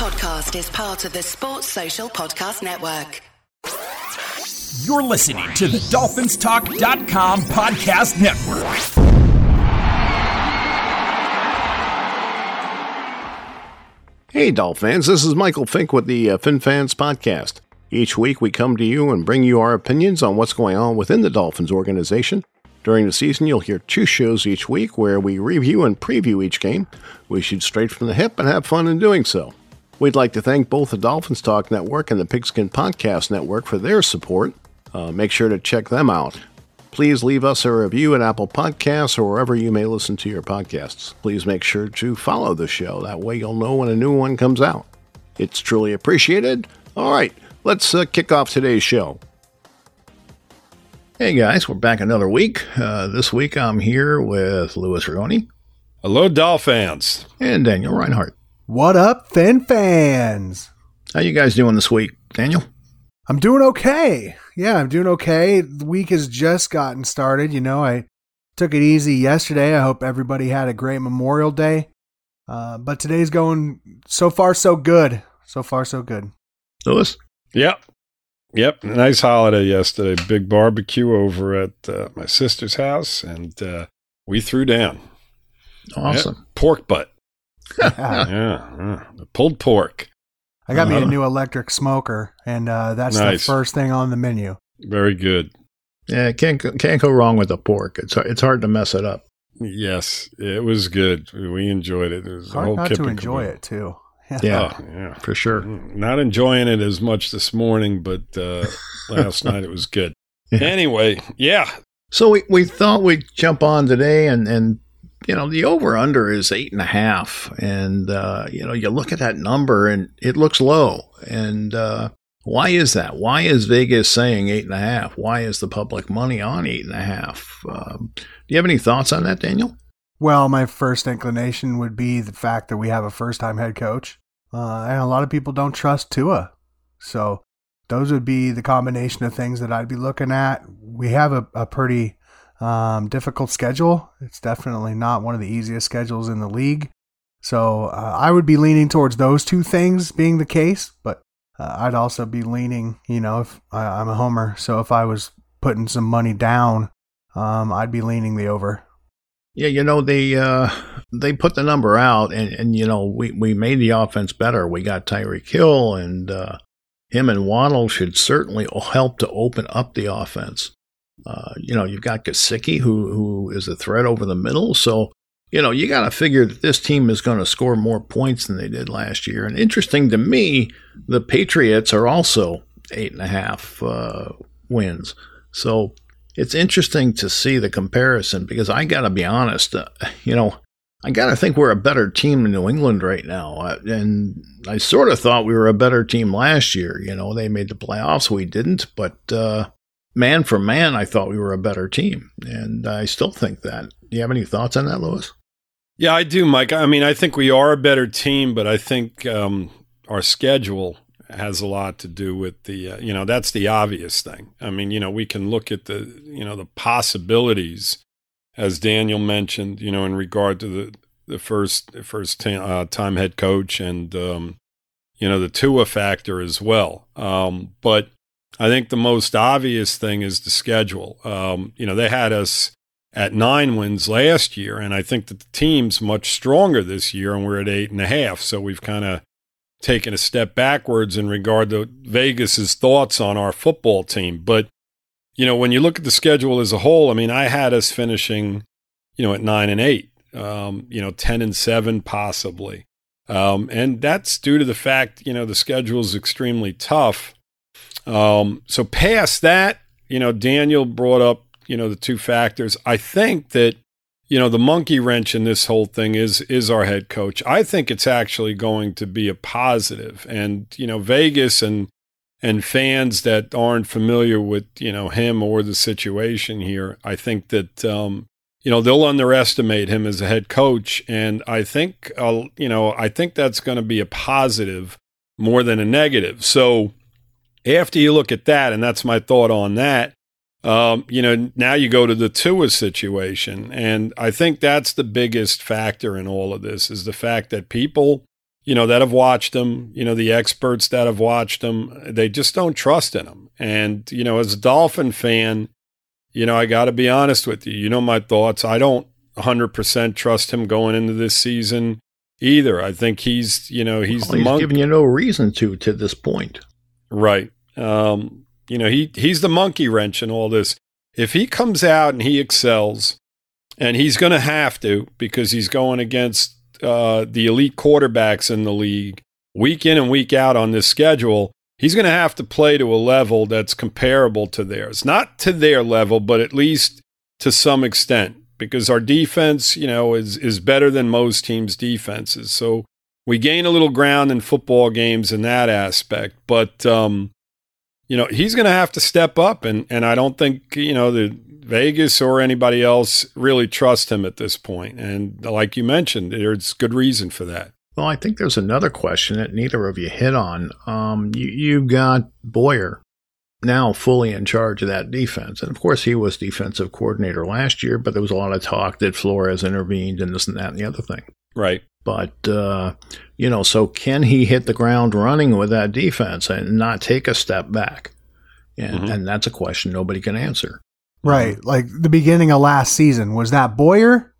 podcast is part of the Sports Social Podcast Network. You're listening to the DolphinsTalk.com podcast network. Hey, Dolphins, this is Michael Fink with the uh, FinFans Podcast. Each week we come to you and bring you our opinions on what's going on within the Dolphins organization. During the season, you'll hear two shows each week where we review and preview each game. We shoot straight from the hip and have fun in doing so. We'd like to thank both the Dolphins Talk Network and the Pigskin Podcast Network for their support. Uh, make sure to check them out. Please leave us a review at Apple Podcasts or wherever you may listen to your podcasts. Please make sure to follow the show. That way you'll know when a new one comes out. It's truly appreciated. All right, let's uh, kick off today's show. Hey guys, we're back another week. Uh, this week I'm here with Louis Rigoni. Hello, Dolphins. And Daniel Reinhardt. What up, Fin fans? How you guys doing this week, Daniel? I'm doing okay. Yeah, I'm doing okay. The week has just gotten started. You know, I took it easy yesterday. I hope everybody had a great Memorial Day. Uh, but today's going so far so good. So far so good. Louis? Yep. Yep. Nice holiday yesterday. Big barbecue over at uh, my sister's house, and uh, we threw down. Awesome. Yep. Pork butt. Yeah, yeah. Pulled pork. I got me a Uh-huh. new electric smoker, and uh, that's Nice. the first thing on the menu. Very good. Yeah, can't go- can't go wrong with the pork. It's it's hard to mess it up. Yes, it was good. We enjoyed it. It was a Hard whole not to enjoy it too. Yeah, Oh, yeah. for sure. Not enjoying it as much this morning, but uh, last night it was good. Yeah. Anyway, yeah, So we, we thought we'd jump on today and, and you know, the over under is eight and a half. And, uh, you know, you look at that number and it looks low. And uh, why is that? Why is Vegas saying eight and a half? Why is the public money on eight and a half? Um, do you have any thoughts on that, Daniel? Well, my first inclination would be the fact that we have a first time head coach. Uh, and a lot of people don't trust Tua. So those would be the combination of things that I'd be looking at. We have a, a pretty um, difficult schedule. It's definitely not one of the easiest schedules in the league. So uh, I would be leaning towards those two things being the case. But uh, I'd also be leaning, you know, if I'm a homer. So if I was putting some money down, um, I'd be leaning the over. Yeah, you know they uh, they put the number out, and, and you know we, we made the offense better. We got Tyreek Hill, and uh, him and Waddle should certainly help to open up the offense. Uh, you know, you've got Gesicki, who who is a threat over the middle, so you know you got to figure that this team is going to score more points than they did last year. And interesting to me, the Patriots are also eight and a half uh, wins, so it's interesting to see the comparison because I got to be honest, uh, you know, I got to think we're a better team in New England right now. Uh, and I sort of thought we were a better team last year. You know, they made the playoffs, we didn't, but uh, man for man, I thought we were a better team. And I still think that. Do you have any thoughts on that, Louis? Yeah, I do, Mike. I mean, I think we are a better team, but I think um, our schedule has a lot to do with the, uh, you know, that's the obvious thing. I mean, you know, we can look at the, you know, the possibilities, as Daniel mentioned, you know, in regard to the the first first ta- uh, time head coach and, um, you know, the Tua factor as well. Um, but I think the most obvious thing is the schedule. Um, you know, they had us at nine wins last year, and I think that the team's much stronger this year, and we're at eight and a half. So we've kind of taken a step backwards in regard to Vegas's thoughts on our football team. But you know, when you look at the schedule as a whole, I mean, I had us finishing, you know, at nine and eight, um, you know, ten and seven possibly, um, and that's due to the fact you know the schedule is extremely tough. Um, so past that, you know, Daniel brought up you know the two factors. I think that you know the monkey wrench in this whole thing is is our head coach. I think it's actually going to be a positive. and you know Vegas and and fans that aren't familiar with you know him or the situation here, I think that um, you know they'll underestimate him as a head coach, and I think uh, you know I think that's going to be a positive more than a negative. So after you look at that, and that's my thought on that. Um, you know, now you go to the Tua situation, and I think that's the biggest factor in all of this is the fact that people you know, that have watched him, you know, the experts that have watched him, they just don't trust in him. And, you know, as a Dolphin fan, you know, I got to be honest with you. You know my thoughts. I don't 100% trust him going into this season either. I think he's, you know, he's well, the he's monkey. giving you no reason to to this point. Right. Um, you know, he he's the monkey wrench in all this. If he comes out and he excels, and he's going to have to because he's going against uh, the elite quarterbacks in the league week in and week out on this schedule, he's going to have to play to a level that's comparable to theirs. Not to their level, but at least to some extent because our defense, you know, is is better than most teams' defenses. So we gain a little ground in football games in that aspect, but um, you know, he's going to have to step up and and I don't think, you know, the Vegas or anybody else really trust him at this point. And like you mentioned, there's good reason for that. Well, I think there's another question that neither of you hit on. Um, you, you've got Boyer now fully in charge of that defense. And of course, he was defensive coordinator last year, but there was a lot of talk that Flores intervened and this and that and the other thing. Right. But, uh, you know, so can he hit the ground running with that defense and not take a step back? And, Mhm. and that's a question nobody can answer. Right. Like the beginning of last season, was that Boyer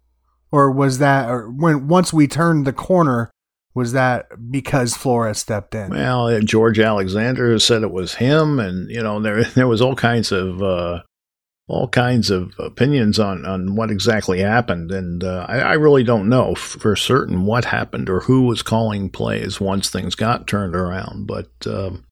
or was that or when once we turned the corner, was that because Flores stepped in? Well, uh, George Alexander said it was him, and you know there there was all kinds of uh, all kinds of opinions on on what exactly happened, and uh, I, I really don't know for certain what happened or who was calling plays once things got turned around. But um,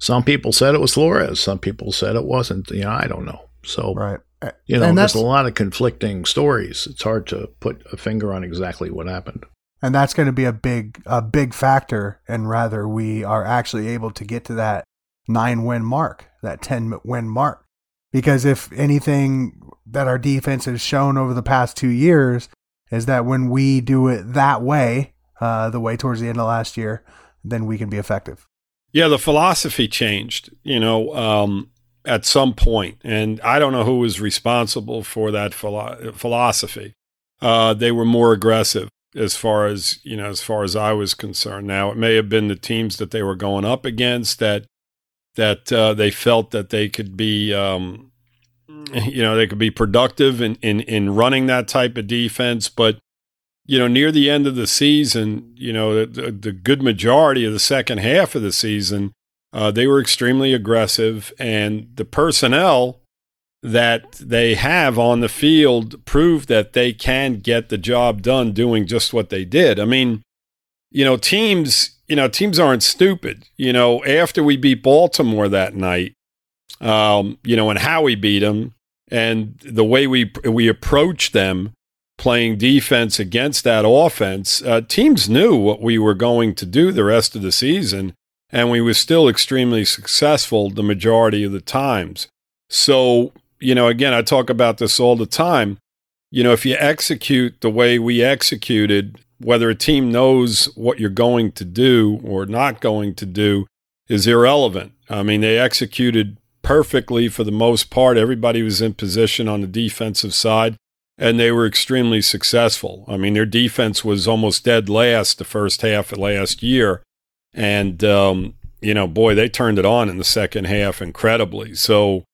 some people said it was Flores, some people said it wasn't. You know, I don't know. So Right. you know, there's a lot of conflicting stories. It's hard to put a finger on exactly what happened. and that's going to be a big a big factor and rather we are actually able to get to that 9 win mark, that 10 win mark. Because if anything that our defense has shown over the past 2 years is that when we do it that way, uh, the way towards the end of last year, then we can be effective. Yeah, the philosophy changed, you know, um, at some point, and I don't know who was responsible for that philo- philosophy. Uh, they were more aggressive as far as you know, as far as I was concerned. Now, it may have been the teams that they were going up against that that uh, they felt that they could be, um, you know, they could be productive in, in in running that type of defense, but you know, near the end of the season, you know, the, the good majority of the second half of the season, uh, they were extremely aggressive, and the personnel that they have on the field proved that they can get the job done doing just what they did. I mean, you know, teams, you know, teams aren't stupid. You know, after we beat Baltimore that night, um, you know, and how we beat them, and the way we we approached them playing defense against that offense, uh, teams knew what we were going to do the rest of the season, and we were still extremely successful the majority of the times. So, you know, again, I talk about this all the time. You know, if you execute the way we executed, whether a team knows what you're going to do or not going to do is irrelevant. I mean, they executed perfectly for the most part. Everybody was in position on the defensive side and they were extremely successful. I mean, their defense was almost dead last the first half of last year. And, um, you know, boy, they turned it on in the second half incredibly. So,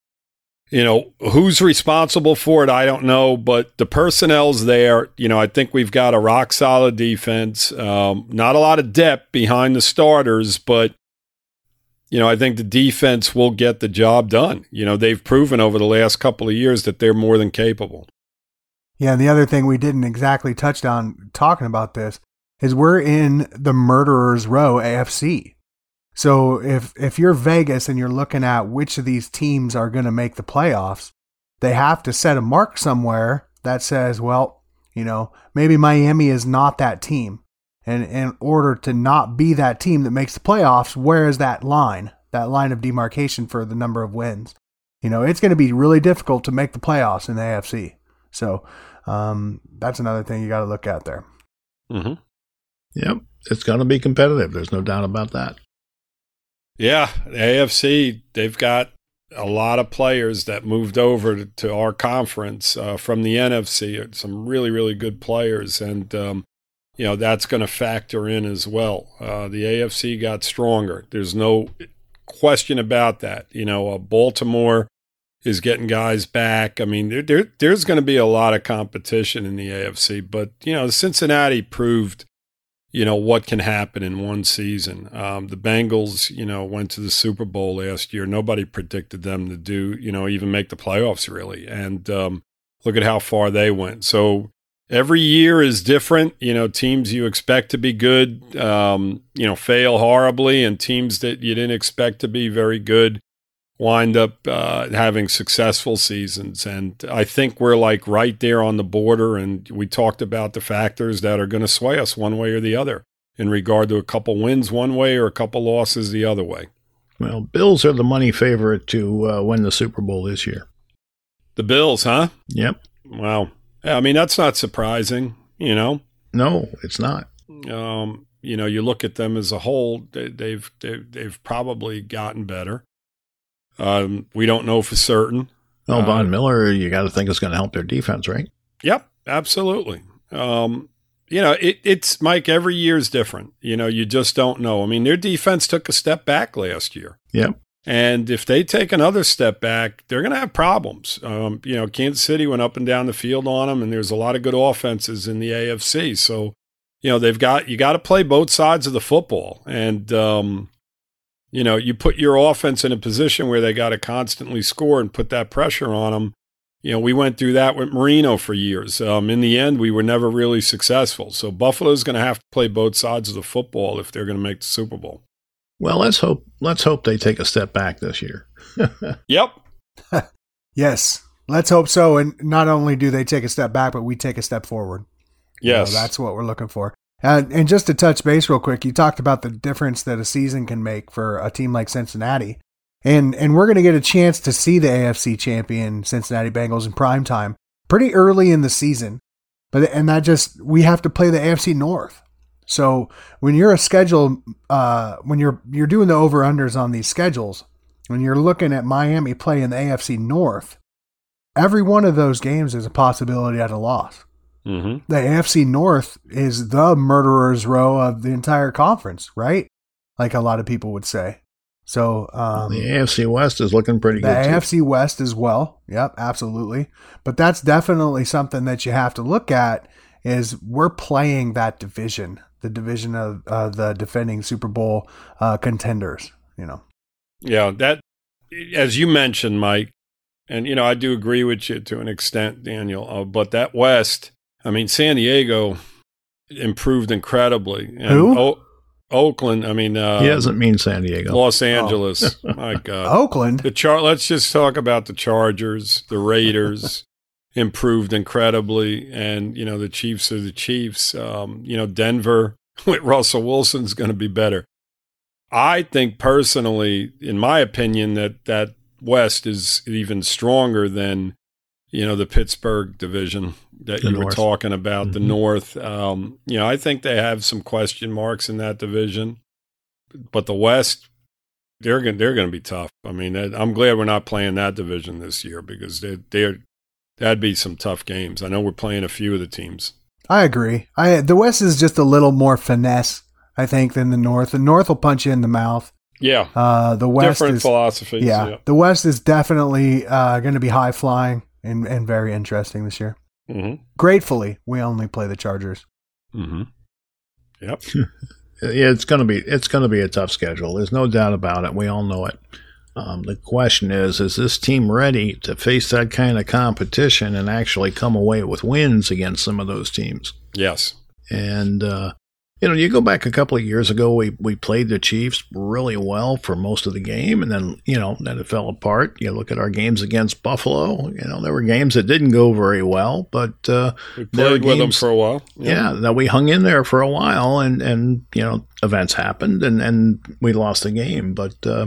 you know, who's responsible for it? I don't know, but the personnel's there. You know, I think we've got a rock solid defense. Um, not a lot of depth behind the starters, but you know, I think the defense will get the job done. You know, they've proven over the last couple of years that they're more than capable. Yeah, and the other thing we didn't exactly touch on talking about this is we're in the murderers row AFC. So if if you're Vegas and you're looking at which of these teams are going to make the playoffs, they have to set a mark somewhere that says, well, you know, maybe Miami is not that team. And in order to not be that team that makes the playoffs, where is that line? That line of demarcation for the number of wins. You know, it's going to be really difficult to make the playoffs in the AFC. So um, that's another thing you got to look at there. Mm-hmm. Yep, it's going to be competitive. There's no doubt about that. Yeah, the AFC, they've got a lot of players that moved over to, our conference uh, from the NFC. Some really, really good players. And, um, you know that's going to factor in as well. Uh, the AFC got stronger. There's no question about that. You know, uh, Baltimore is getting guys back. I mean, there, there there's going to be a lot of competition in the AFC, but you know, Cincinnati proved you know what can happen in one season. Um, the Bengals, you know, went to the Super Bowl last year. Nobody predicted them to do, you know, even make the playoffs really. And um, look at how far they went. So every year is different. You know, teams you expect to be good, um, you know, fail horribly, and teams that you didn't expect to be very good wind up uh, having successful seasons. And I think we're like right there on the border. And we talked about the factors that are going to sway us one way or the other in regard to a couple wins one way or a couple losses the other way. Well, Bills are the money favorite to uh, win the Super Bowl this year. The Bills, huh? Yep. Wow. I mean, that's not surprising, you know? No, it's not. Um, you know, you look at them as a whole, they, they've, they've, they've probably gotten better. Um, we don't know for certain. Well, Von Uh, Miller, you got to think is going to help their defense, right? Yep, absolutely. Um, you know, it, it's Mike. Every year is different. You know, you just don't know. I mean, their defense took a step back last year, Yep. and if they take another step back, they're going to have problems. Um, you know, Kansas City went up and down the field on them, and there's a lot of good offenses in the AFC. So, you know, they've got you got to play both sides of the football, and um, you know, you put your offense in a position where they got to constantly score and put that pressure on them. You know, we went through that with Marino for years. Um, in the end, we were never really successful. So Buffalo's going to have to play both sides of the football if they're going to make the Super Bowl. Well, let's hope let's hope they take a step back this year. Yep. Yes, let's hope so. And not only do they take a step back, but we take a step forward. You know, Yes. that's what we're looking for. And, and just to touch base real quick, you talked about the difference that a season can make for a team like Cincinnati. And and we're going to get a chance to see the AFC champion Cincinnati Bengals in prime time pretty early in the season. But and that just we have to play the AFC North. So when you're a schedule uh when you're you're doing the over unders on these schedules, when you're looking at Miami play in the AFC North, every one of those games is a possibility at a loss Mm-hmm. the AFC North is the murderer's row of the entire conference, right? Like a lot of people would say. So um, the AFC West is looking pretty the good. The AFC West as well. Yep, absolutely. But that's definitely something that you have to look at. Is we're playing that division, the division of uh, the defending Super Bowl uh, contenders. You know, Yeah, that as you mentioned, Mike, and you know I do agree with you to an extent, Daniel. Uh, but that West, I mean, San Diego improved incredibly. And Who? O- Oakland, I mean, uh, he doesn't mean San Diego. Los Angeles. My God, Oakland. the char. Let's just talk about the Chargers, the Raiders. improved incredibly, and you know the Chiefs are the Chiefs. Um, you know Denver with Russell Wilson's going to be better. I think personally, in my opinion, that that West is even stronger than you know the Pittsburgh division that The you were talking about. The Mhm. North, um, you know, I think they have some question marks in that division, but the West, they're going they're going to be tough. I mean, I'm glad we're not playing that division this year because they they're that'd be some tough games. I know we're playing a few of the teams. I agree. I the West is just a little more finesse, I think, than the North. The North will punch you in the mouth. Yeah, Uh, the West different is philosophies. yeah, the West is definitely uh, going to be high flying and, and very interesting this year. Mm-hmm. Gratefully, we only play the Chargers. Mm-hmm. Yep. Yeah, it's gonna be it's gonna be a tough schedule. There's no doubt about it. We all know it. Um, the question is, is this team ready to face that kind of competition and actually come away with wins against some of those teams? Yes. And uh, you know, you go back a couple of years ago, we we played the Chiefs really well for most of the game, and then you know then it fell apart. You look at our games against Buffalo. You know, there were games that didn't go very well, but uh, We played with them games- for a while. yeah, that we hung in there for a while, and and you know events happened, and and we lost the game. But uh,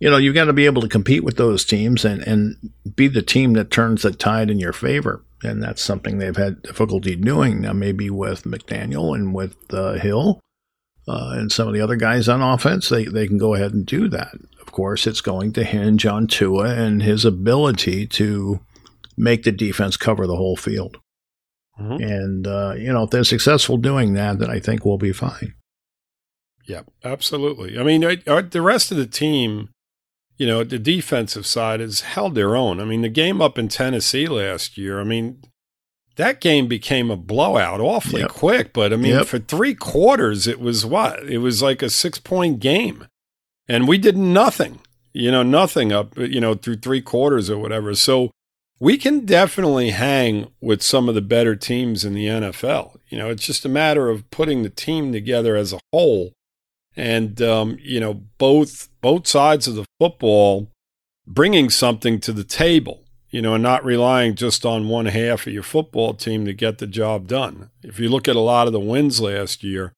you know you've got to be able to compete with those teams and and be the team that turns the tide in your favor, and that's something they've had difficulty doing. Now, maybe with McDaniel and with uh, Hill. Uh, and some of the other guys on offense, they, they can go ahead and do that. Of course, it's going to hinge on Tua and his ability to make the defense cover the whole field. Mm-hmm. And, uh, you know, if they're successful doing that, then I think we'll be fine. Yeah, absolutely. I mean, the rest of the team, you know, the defensive side has held their own. I mean, the game up in Tennessee last year, I mean, that game became a blowout awfully yep. quick. But I mean, yep. for three quarters, it was what? It was like a six point game. And we did nothing, you know, nothing up, you know, through three quarters or whatever. So we can definitely hang with some of the better teams in the NFL. You know, it's just a matter of putting the team together as a whole. And, um, you know, both both sides of the football bringing something to the table you know, and not relying just on one half of your football team to get the job done. If you look at a lot of the wins last year,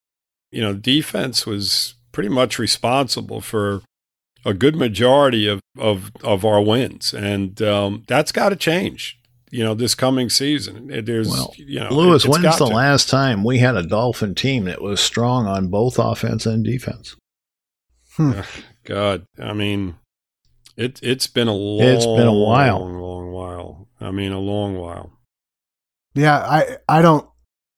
you know, defense was pretty much responsible for a good majority of of, of our wins, and um, that's got to change. You know, this coming season, there's well, you know, Louis. It, when's the to. last time we had a Dolphin team that was strong on both offense and defense? Hmm. God, I mean, it it's been a long, it's been a while, long, long while. I mean, a long while. Yeah, I I don't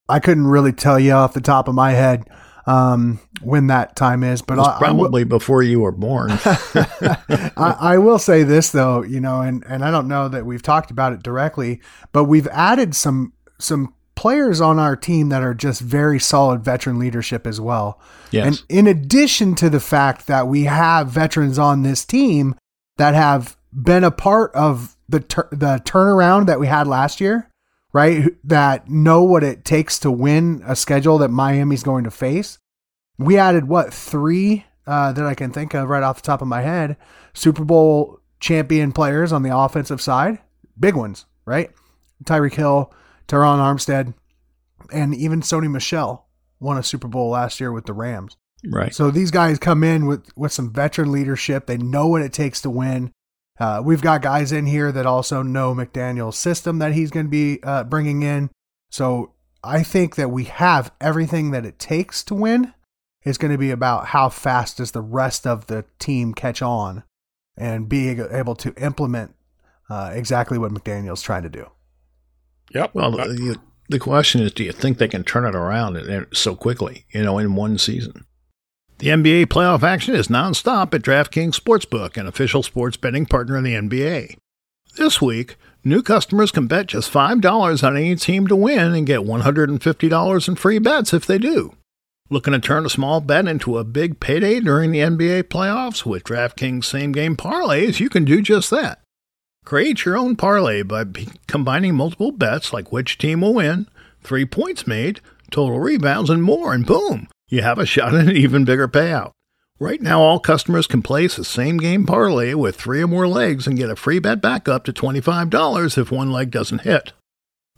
I couldn't really tell you off the top of my head um, when that time is, but I, probably I will, before you were born. I, I, will say this though, you know, and and I don't know that we've talked about it directly, but we've added some some players on our team that are just very solid veteran leadership as well. Yes. And in addition to the fact that we have veterans on this team that have been a part of the tur- the turnaround that we had last year, right? That know what it takes to win a schedule that Miami's going to face. We added what three uh, that I can think of right off the top of my head. Super Bowl champion players on the offensive side, big ones, right? Tyreek Hill, Terron Armstead, and even Sony Michel won a Super Bowl last year with the Rams. Right. So these guys come in with with some veteran leadership. They know what it takes to win. Uh, we've got guys in here that also know McDaniel's system that he's going to be uh, bringing in. So I think that we have everything that it takes to win. It's going to be about how fast does the rest of the team catch on and be able to implement uh, exactly what McDaniel's trying to do. Yep. Well, the, the question is, do you think they can turn it around so quickly? You know, in one season. The NBA playoff action is nonstop at DraftKings Sportsbook, an official sports betting partner in the NBA. This week, new customers can bet just $5 on any team to win and get $150 in free bets if they do. Looking to turn a small bet into a big payday during the NBA playoffs with DraftKings same game parlays, you can do just that. Create your own parlay by combining multiple bets like which team will win, three points made, total rebounds, and more, and boom! you have a shot at an even bigger payout. Right now, all customers can place a same game parlay with three or more legs and get a free bet back up to $25 if one leg doesn't hit.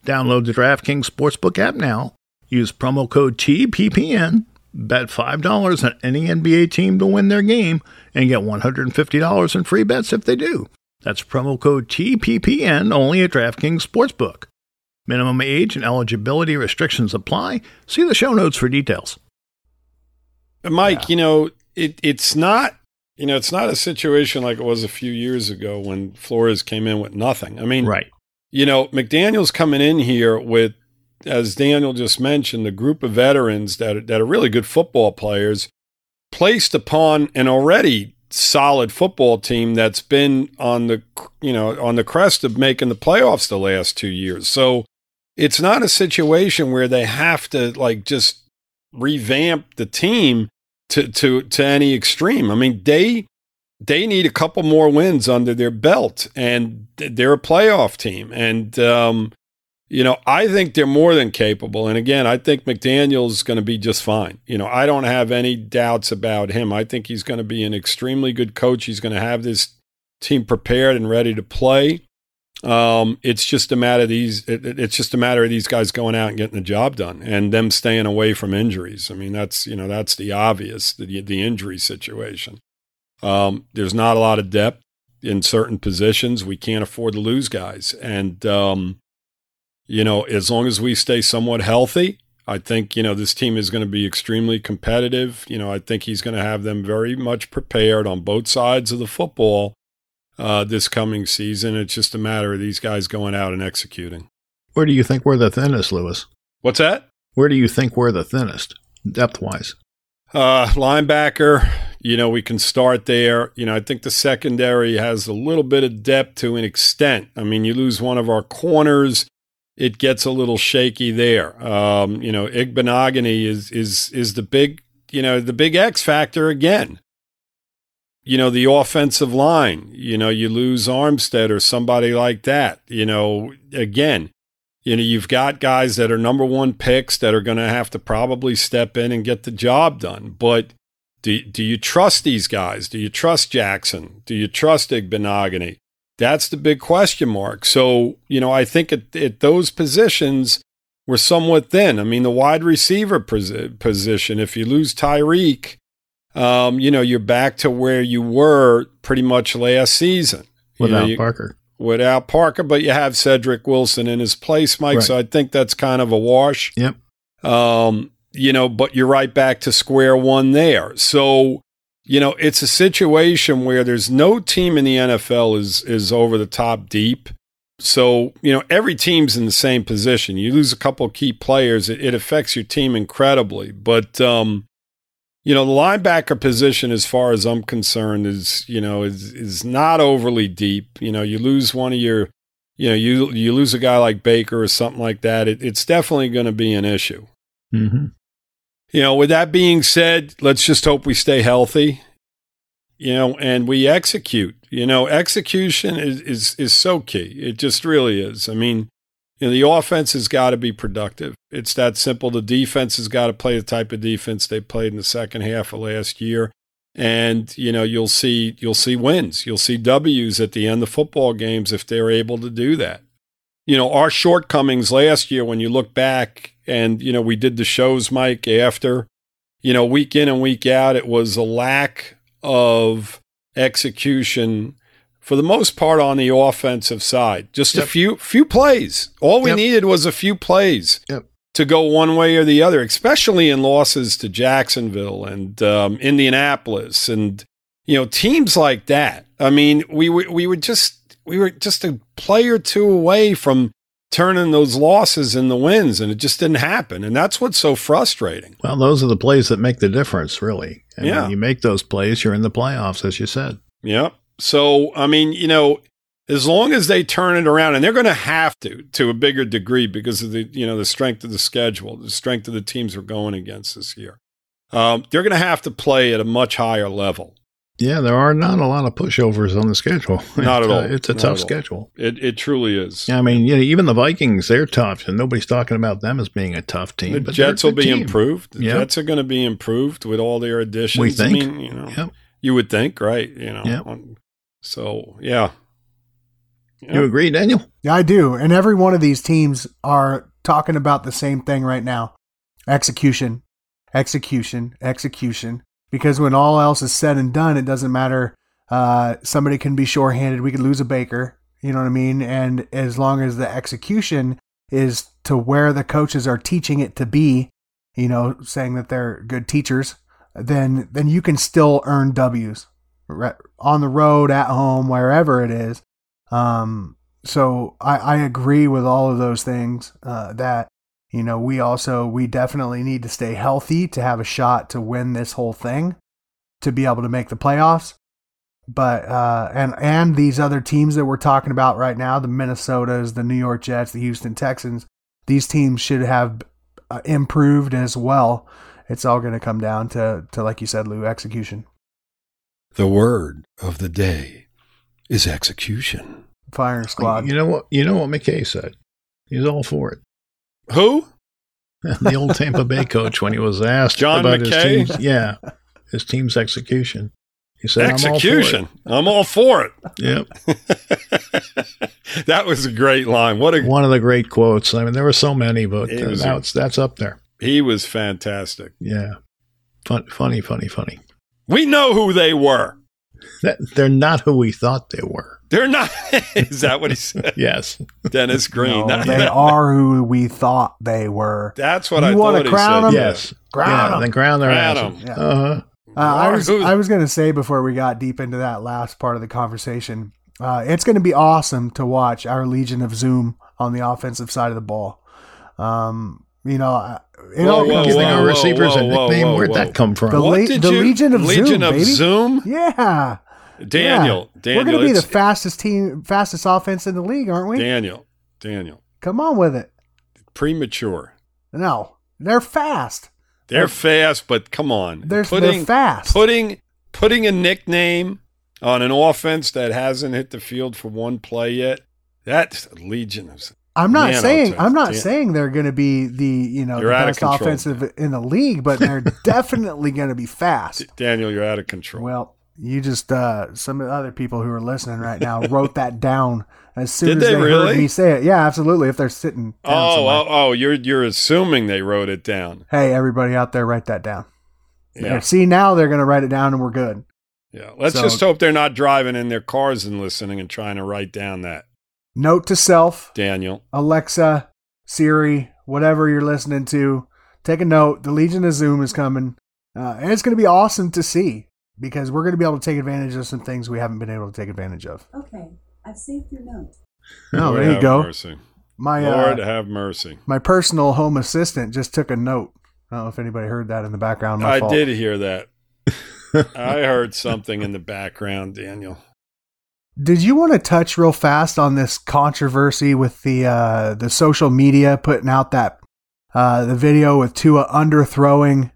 Download the DraftKings Sportsbook app now. Use promo code TPPN. Bet $5 on any NBA team to win their game and get $150 in free bets if they do. That's promo code TPPN only at DraftKings Sportsbook. Minimum age and eligibility restrictions apply. See the show notes for details. Mike, yeah. you know, it it's not you know, it's not a situation like it was a few years ago when Flores came in with nothing. I mean, right. You know, McDaniel's coming in here with, as Daniel just mentioned, the group of veterans that are, that are really good football players, placed upon an already solid football team that's been on the you know on the crest of making the playoffs the last two years. So it's not a situation where they have to like just revamp the team to to to any extreme. I mean, they they need a couple more wins under their belt, and they're a playoff team. And um, you know, I think they're more than capable. And again, I think McDaniel's going to be just fine. You know, I don't have any doubts about him. I think he's going to be an extremely good coach. He's going to have this team prepared and ready to play. Um, it's just a matter of these. It, it's just a matter of these guys going out and getting the job done, and them staying away from injuries. I mean, that's you know that's the obvious the the injury situation. Um, there's not a lot of depth in certain positions. We can't afford to lose guys, and um, you know as long as we stay somewhat healthy, I think you know this team is going to be extremely competitive. You know, I think he's going to have them very much prepared on both sides of the football uh, this coming season. It's just a matter of these guys going out and executing. Where do you think we're the thinnest, Louis? What's that? Where do you think we're the thinnest, depth wise? Uh, linebacker, you know, we can start there. You know, I think the secondary has a little bit of depth to an extent. I mean, you lose one of our corners, it gets a little shaky there. Um, you know, Igbinoghene is is is the big, you know, the big X factor again. You know, the offensive line, you know, you lose Armstead or somebody like that. You know, again, you know, you've got guys that are number one picks that are going to have to probably step in and get the job done. But do, do you trust these guys? Do you trust Jackson? Do you trust Igbinoghene? That's the big question mark. So, you know, I think at, at those positions, we're somewhat thin. I mean, the wide receiver position, if you lose Tyreek, um, you know, you're back to where you were pretty much last season. Without you know, you, Parker without Parker, but you have Cedric Wilson in his place, Mike. Right. So I think that's kind of a wash. Yep. Um, you know, but you're right back to square one there. So, you know, it's a situation where there's no team in the NFL is is over the top deep. So, you know, every team's in the same position. You lose a couple key players, it, it affects your team incredibly. But um, you know, the linebacker position, as far as I'm concerned, is you know is is not overly deep. You know, you lose one of your, you know, you you lose a guy like Baker or something like that. It, it's definitely going to be an issue. Mm-hmm. You know, with that being said, let's just hope we stay healthy. You know, and we execute. You know, execution is is is so key. It just really is. I mean, you know, the offense has got to be productive. It's that simple. The defense has got to play the type of defense they played in the second half of last year. And, you know, you'll see you'll see wins. You'll see W's at the end of football games if they're able to do that. You know, our shortcomings last year when you look back and, you know, we did the shows, Mike, after, you know, week in and week out, it was a lack of execution for the most part on the offensive side. Just yep. a few few plays. All we yep. needed was a few plays yep. to go one way or the other, especially in losses to Jacksonville and um, Indianapolis and you know teams like that. I mean, we we, we were just we were just a play or two away from turning those losses into wins, and it just didn't happen. And that's what's so frustrating. Well, those are the plays that make the difference, really. And yeah. when you make those plays, you're in the playoffs, as you said. Yep. So, I mean, you know, as long as they turn it around, and they're going to have to to a bigger degree because of the you know the strength of the schedule, the strength of the teams we're going against this year. Um, they're going to have to play at a much higher level. Yeah, there are not a lot of pushovers on the schedule. Not at all. it's a not tough schedule. It it truly is. Yeah, I mean, you know, even the Vikings, they're tough, and nobody's talking about them as being a tough team. The Jets will be team. improved. The yep. Jets are going to be improved with all their additions. We think. I mean, you know, yep. you would think, right? You know, yep. Um, so yeah. You agree, Daniel? Yeah, I do. And every one of these teams are talking about the same thing right now. Execution. Execution. Execution. Because when all else is said and done, it doesn't matter. Uh, somebody can be shorthanded. We could lose a Baker. You know what I mean? And as long as the execution is to where the coaches are teaching it to be, you know, saying that they're good teachers, then then you can still earn W's on the road, at home, wherever it is. Um, so I, I agree with all of those things. Uh, that you know, we also we definitely need to stay healthy to have a shot to win this whole thing, to be able to make the playoffs. But uh, and and these other teams that we're talking about right now, the Minnesotas, the New York Jets, the Houston Texans, these teams should have uh, improved as well. It's all going to come down to to like you said, Lou, execution. The word of the day is execution. Fire squad. You know what? You know what McKay said. He's all for it. Who? the old Tampa Bay coach when he was asked John about McKay? his team's yeah his team's execution. He said, "Execution. I'm all for it." Yep. that was a great line. What a one of the great quotes. I mean, there were so many, but uh, that's that's up there. He was fantastic. Yeah. Fun, funny, funny, funny. We know who they were. They're not who we thought they were. They're not. Is that what he said? yes. Dennis Green. No, they are who we thought they were. That's what you I want to crown them? Yes. Crown yeah, them. Then crown their crown asses. them. Yeah. Uh-huh. Uh, I was I was going to say before we got deep into that last part of the conversation, uh, it's going to be awesome to watch our Legion of Zoom on the offensive side of the ball. Um, you know, I- it Whoa, all whoa, comes Giving down- our receivers a whoa, whoa, nickname. whoa, Where'd whoa. that come from? The What Le- did the you- Legion of Legion Zoom, of baby. Zoom? Yeah, Daniel, Yeah. Daniel, we're going to be the fastest team, fastest offense in the league, aren't we? Daniel, Daniel, Come on with it. premature. No, they're fast. They're fast, but come on, They're, they're fast. putting putting a nickname on an offense that hasn't hit the field for one play yet. That's Legion of I'm not Man, saying I'm not Dan- saying they're going to be the you know You're the best control, offensive in the league, but they're definitely going to be fast. Daniel. You're out of control. Well, you just uh, some of the other people who are listening right now wrote that down as soon Did as they they, heard me say it. Yeah, absolutely. If they're sitting oh, oh, oh, you're you're assuming they wrote it down. hey, everybody out there, write that down. Yeah, See, now they're going to write it down, and we're good. yeah. Let's So- just hope they're not driving in their cars and listening and trying to write down that Note to self: Daniel. Alexa, Siri, whatever you're listening to, take a note. The Legion of Zoom is coming, uh, and it's going to be awesome to see because we're going to be able to take advantage of some things we haven't been able to take advantage of. Okay, I've saved your note. Oh, Lord there you go. Mercy. My Lord uh, have mercy. my personal home assistant just took a note. I don't know if anybody heard that in the background. My I fault. did hear that. I heard something in the background, Daniel. Did you want to touch real fast on this controversy with the uh, the social media putting out that uh, the video with Tua underthrowing?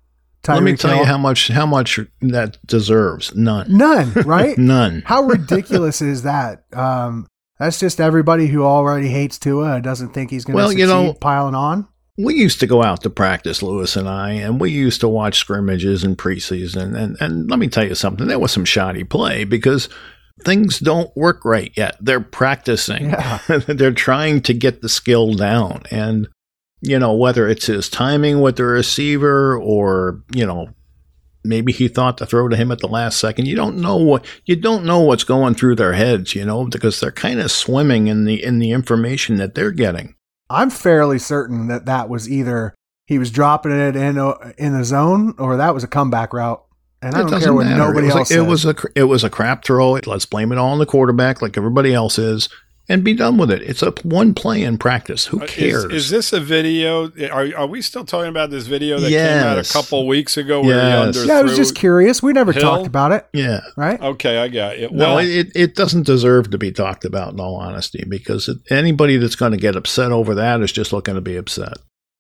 Let me Tyreek tell you how much how much that deserves. None. none, right? None. How ridiculous is that? Um, that's just everybody who already hates Tua and doesn't think he's going to Well, succeed you know- piling on. We used to go out to practice, Louis and I, and we used to watch scrimmages and preseason. And, and let me tell you something, there was some shoddy play because things don't work right yet. They're practicing, Yeah. they're trying to get the skill down. And, you know, whether it's his timing with the receiver or, you know, maybe he thought to throw to him at the last second. You don't know what you don't know what's going through their heads, you know, because they're kind of swimming in the in the information that they're getting. I'm fairly certain that that was either he was dropping it in uh, in the zone or that was a comeback route. And I It don't care what matter. nobody it else a, it was a it was a crap throw. Let's blame it all on the quarterback, like everybody else is, and be done with it. It's a one play in practice. Who Uh, is- cares? Is, this a video? Are, are we still talking about this video that came out a couple weeks ago where Yes. he yeah, I was just curious. We never Hill? talked about it, yeah. right? Okay, I got it. No, Well, it, it doesn't deserve to be talked about in all honesty, because anybody that's going to get upset over that is just looking to be upset.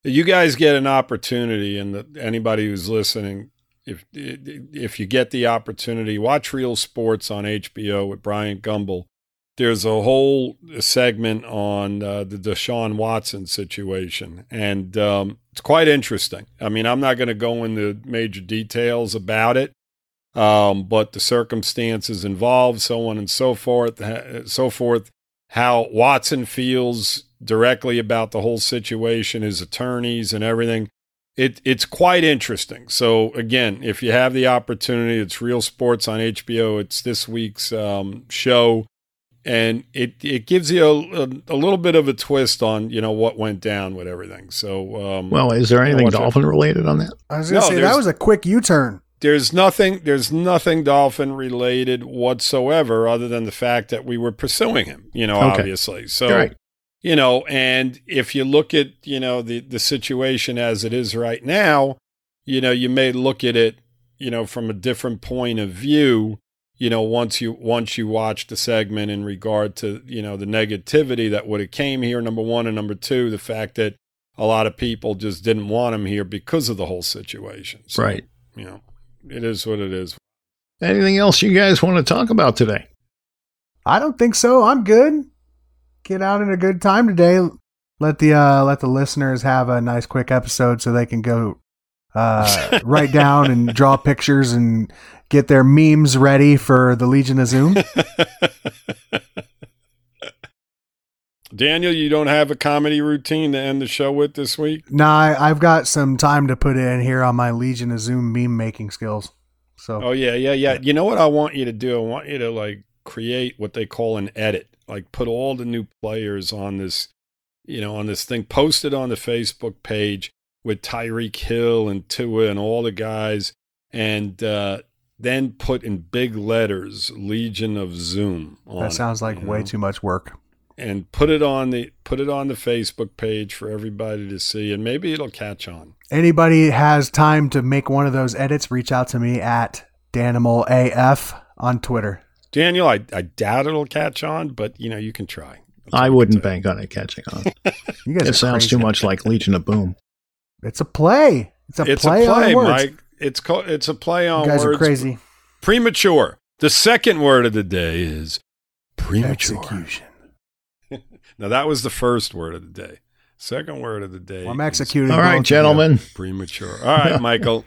you guys get an opportunity, and the, anybody who's listening, if if you get the opportunity, watch Real Sports on HBO with Brian Gumbel. There's a whole segment on uh, the Deshaun Watson situation, and um, it's quite interesting. I mean, I'm not going to go into major details about it, um, but the circumstances involved, so on and so forth, so forth. How Watson feels directly about the whole situation, his attorneys and everything. It, it's quite interesting. So again, if you have the opportunity, it's Real Sports on HBO. It's this week's um, show, and it it gives you a, a, a little bit of a twist on you know what went down with everything. So um, Well, is there anything watch it. dolphin related on that? I was going to No, say that was a quick U-turn. there's nothing there's nothing dolphin related whatsoever other than the fact that we were pursuing him you know Okay. obviously so Right. you know and if you look at you know the the situation as it is right now you know you may look at it you know from a different point of view you know once you once you watch the segment in regard to you know the negativity that would have came here number one and number two the fact that a lot of people just didn't want him here because of the whole situation So, Right. you know it is what it is Anything else you guys want to talk about today? I don't think so. I'm good. Get out in a good time today. Let the uh, let the listeners have a nice quick episode so they can go uh, write down and draw pictures and get their memes ready for the Legion of Zoom. Daniel, you don't have a comedy routine to end the show with this week? nah, I, I've got some time to put in here on my Legion of Zoom meme making skills. So Oh yeah, yeah, yeah. You know what I want you to do? I want you to like create what they call an edit. Like put all the new players on this, you know, on this thing, post it on the Facebook page with Tyreek Hill and Tua and all the guys, and uh, then put in big letters Legion of Zoom on that sounds it, like way know? too much work. and put it on the put it on the Facebook page for everybody to see, and maybe it'll catch on. Anybody has time to make one of those edits, reach out to me at DanimalAF on Twitter. Daniel, I, I doubt it'll catch on, but you know you can try. That's I wouldn't bank on it catching on. You guys it sounds crazy. too much like Legion of Boom. It's a play. It's a It's play, a play, on words. Mike. It's called. It's a play on words. You guys words. are crazy. Premature. The second word of the day is premature. Execution. Now that was the first word of the day. Second word of the day. Well, I'm is executing. All both right, of you. gentlemen. Premature. All right, Michael.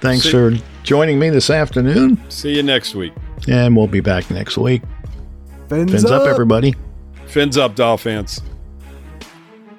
Thanks See- for joining me this afternoon, See you next week. and we'll be back next week. Fins, Fins up, everybody. Fins up, Dolphins.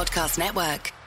Podcast Network.